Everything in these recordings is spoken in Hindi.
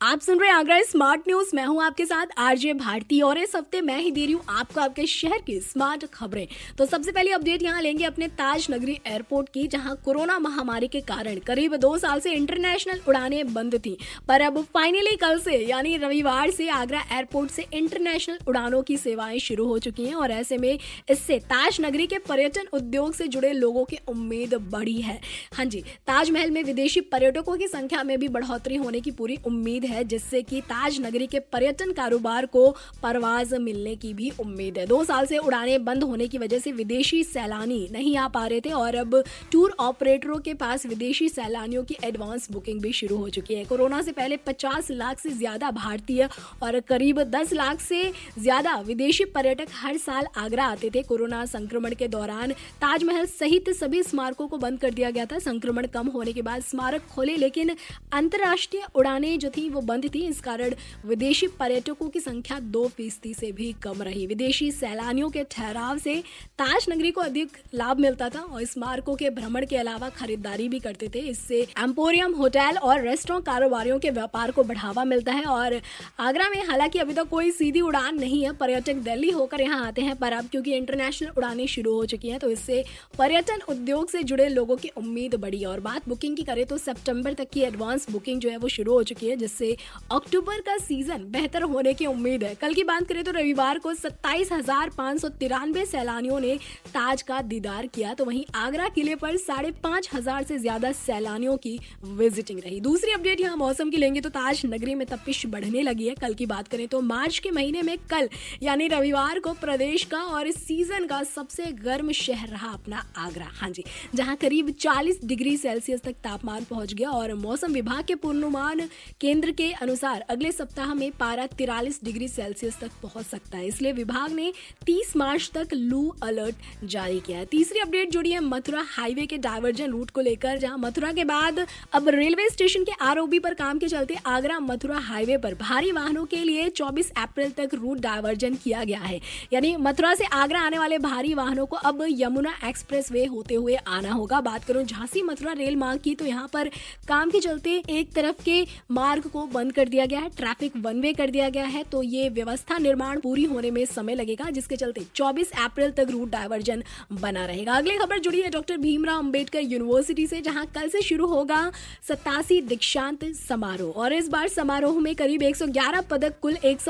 आप सुन रहे हैं आगरा स्मार्ट न्यूज़। मैं हूँ आपके साथ आरजे भारती और इस हफ़्ते मैं ही दे रही हूँ आपको आपके शहर की स्मार्ट खबरें। तो सबसे पहले अपडेट यहाँ लेंगे अपने ताज नगरी एयरपोर्ट की, जहाँ कोरोना महामारी के कारण करीब दो साल से इंटरनेशनल उड़ानें बंद थी। पर अब फाइनली कल से, यानी रविवार से आगरा एयरपोर्ट से इंटरनेशनल उड़ानों की सेवाएँ शुरू हो चुकी हैं और ऐसे में इससे ताज नगरी के पर्यटन उद्योग से जुड़े लोगों की उम्मीद बढ़ी है। हाँ जी, ताजमहल में विदेशी पर्यटकों की संख्या में भी बढ़ोतरी होने की पूरी उम्मीद है, जिससे कि ताज नगरी के पर्यटन कारोबार को परवाज मिलने की भी उम्मीद है। दो साल से उड़ानें बंद होने की वजह से विदेशी सैलानी नहीं आ पा रहे थे और अब टूर ऑपरेटरों के पास विदेशी सैलानियों की एडवांस बुकिंग भी शुरू हो चुकी है। कोरोना से पहले 50 लाख से ज़्यादा भारतीय और करीब 10 लाख से ज़्यादा विदेशी पर्यटक हर साल आगरा आते थे। कोरोना संक्रमण के दौरान ताजमहल सहित सभी स्मारकों को बंद कर दिया गया था। संक्रमण कम होने के बाद स्मारक खोले, लेकिन अंतर्राष्ट्रीय उड़ानें जो थी वो बंद थी। इस कारण विदेशी पर्यटकों की संख्या दो फ़ीसदी से भी कम रही। विदेशी सैलानियों के ठहराव से ताज नगरी को अधिक लाभ मिलता था और स्मारकों के भ्रमण के अलावा खरीदारी भी करते थे। इससे एम्पोरियम, होटल और रेस्टोरेंट कारोबारियों के व्यापार को बढ़ावा मिलता है और आगरा में हालाँकि अभी तक तो कोई सीधी उड़ान नहीं है। पर्यटक दिल्ली होकर यहाँ आते हैं, पर अब क्योंकि इंटरनेशनल उड़ानें शुरू हो चुकी हैं तो इससे पर्यटन उद्योग से जुड़े लोगों की उम्मीद बढ़ी और बात बुकिंग की करें तो सितंबर तक की एडवांस बुकिंग जो है वो शुरू हो चुकी है, जिससे अक्टूबर का सीज़न बेहतर होने की उम्मीद है। कल की बात करें तो रविवार को सत्ताईस हज़ार पाँच सौ तिरानवे सैलानियों ने ताज का दीदार किया तो वहीं आगरा किले पर साढ़े पाँच हज़ार से ज़्यादा सैलानियों की विजिटिंग रही। दूसरी अपडेट यहाँ मौसम की लेंगे तो ताज नगरी में तपिश बढ़ने लगी है। कल की बात करें तो मार्च के महीने में कल, यानी रविवार को प्रदेश का और इस सीज़न का सबसे गर्म शहर रहा अपना आगरा। हाँ जी, जहाँ करीब 40 डिग्री सेल्सियस तक तापमान पहुँच गया और मौसम विभाग के पूर्वानुमान केंद्र के अनुसार अगले सप्ताह में पारा तिरालीस डिग्री सेल्सियस तक पहुँच सकता है। इसलिए विभाग ने 30 मार्च तक लू अलर्ट जारी किया है। तीसरी अपडेट जुड़ी है मथुरा हाईवे के डाइवर्जन रूट को लेकर, जहाँ मथुरा के बाद अब रेलवे स्टेशन के आर पर काम के चलते आगरा मथुरा हाईवे पर भारी वाहनों के लिए 24 अप्रैल तक रूट डाइवर्जन किया गया है। यानी मथुरा से आगरा आने वाले भारी वाहनों को अब यमुना एक्सप्रेस वे होते हुए आना होगा। बात करूँ झांसी मथुरा रेल मार्ग की तो यहाँ पर काम के चलते एक तरफ़ के मार्ग को बंद कर दिया गया है, ट्रैफ़िक वन वे कर दिया गया है तो ये व्यवस्था निर्माण पूरी होने में समय लगेगा, जिसके चलते 24 अप्रैल तक रूट डायवर्जन बना रहेगा। अगली खबर जुड़ी है डॉक्टर भीमराव अंबेडकर यूनिवर्सिटी से, जहाँ कल से शुरू होगा सतासी दीक्षांत समारोह। और इस बार समारोह में करीब 111 पदक, कुल एक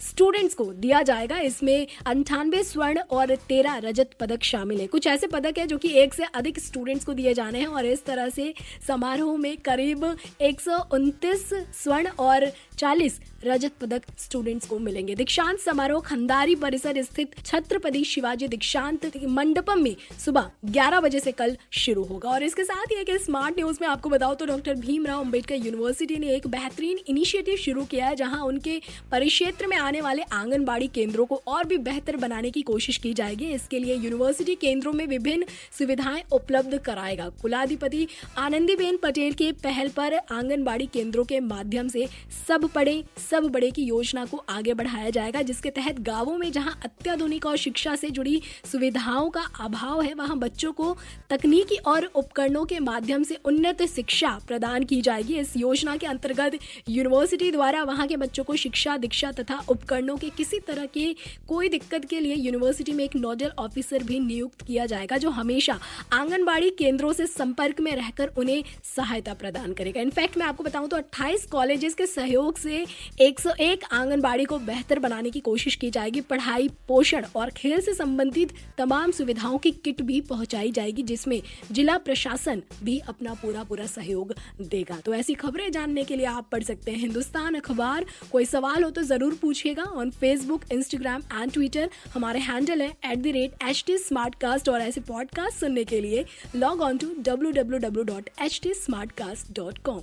स्टूडेंट्स को दिया जाएगा। इसमें अंठानवे स्वर्ण और तेरह रजत पदक शामिल है। कुछ ऐसे पदक है जो कि एक से अधिक स्टूडेंट्स को दिए जाने हैं, और इस तरह से समारोह में करीब एक सौ उनतीस स्वर्ण और 40 रजत पदक स्टूडेंट्स को मिलेंगे। दीक्षांत समारोह खंडारी परिसर स्थित छत्रपति शिवाजी दीक्षांत मंडपम में सुबह 11 बजे से कल शुरू होगा। और इसके साथ ही एक स्मार्ट न्यूज़ में आपको बताओ तो डॉक्टर भीमराव अंबेडकर यूनिवर्सिटी ने एक बेहतरीन इनिशिएटिव शुरू किया है, जहाँ उनके परिक्षेत्र में आने वाले आंगनबाड़ी केंद्रों को और भी बेहतर बनाने की कोशिश की जाएगी। इसके लिए यूनिवर्सिटी केंद्रों में विभिन्न सुविधाएँ उपलब्ध कराएगा। कुलाधिपति आनंदीबेन पटेल के पहल पर आंगनबाड़ी केंद्रों के माध्यम से सब पढ़े सब बड़े की योजना को आगे बढ़ाया जाएगा, जिसके तहत गाँवों में जहाँ अत्याधुनिक और शिक्षा से जुड़ी सुविधाओं का अभाव है, वहाँ बच्चों को तकनीकी और उपकरणों के माध्यम से उन्नत शिक्षा प्रदान की जाएगी। इस योजना के अंतर्गत यूनिवर्सिटी द्वारा वहाँ के बच्चों को शिक्षा, दीक्षा तथा उपकरणों के किसी तरह के कोई दिक्कत के लिए यूनिवर्सिटी में एक नोडल ऑफिसर भी नियुक्त किया जाएगा, जो हमेशा आंगनबाड़ी केंद्रों से संपर्क में रहकर उन्हें सहायता प्रदान करेगा। इनफैक्ट मैं आपको बताऊँ तो 28 कॉलेजेस के सहयोग से 101 आंगनबाड़ी को बेहतर बनाने की कोशिश की जाएगी। पढ़ाई, पोषण और खेल से संबंधित तमाम सुविधाओं की किट भी पहुंचाई जाएगी, जिसमें जिला प्रशासन भी अपना पूरा पूरा सहयोग देगा। तो ऐसी खबरें जानने के लिए आप पढ़ सकते हैं हिंदुस्तान अखबार। कोई सवाल हो तो ज़रूर पूछिएगा on Facebook Instagram and Twitter हमारे हैंडल है at the rate H T smart cast और ऐसे पॉडकास्ट सुनने के लिए log on to W W W dot H T smart cast dot com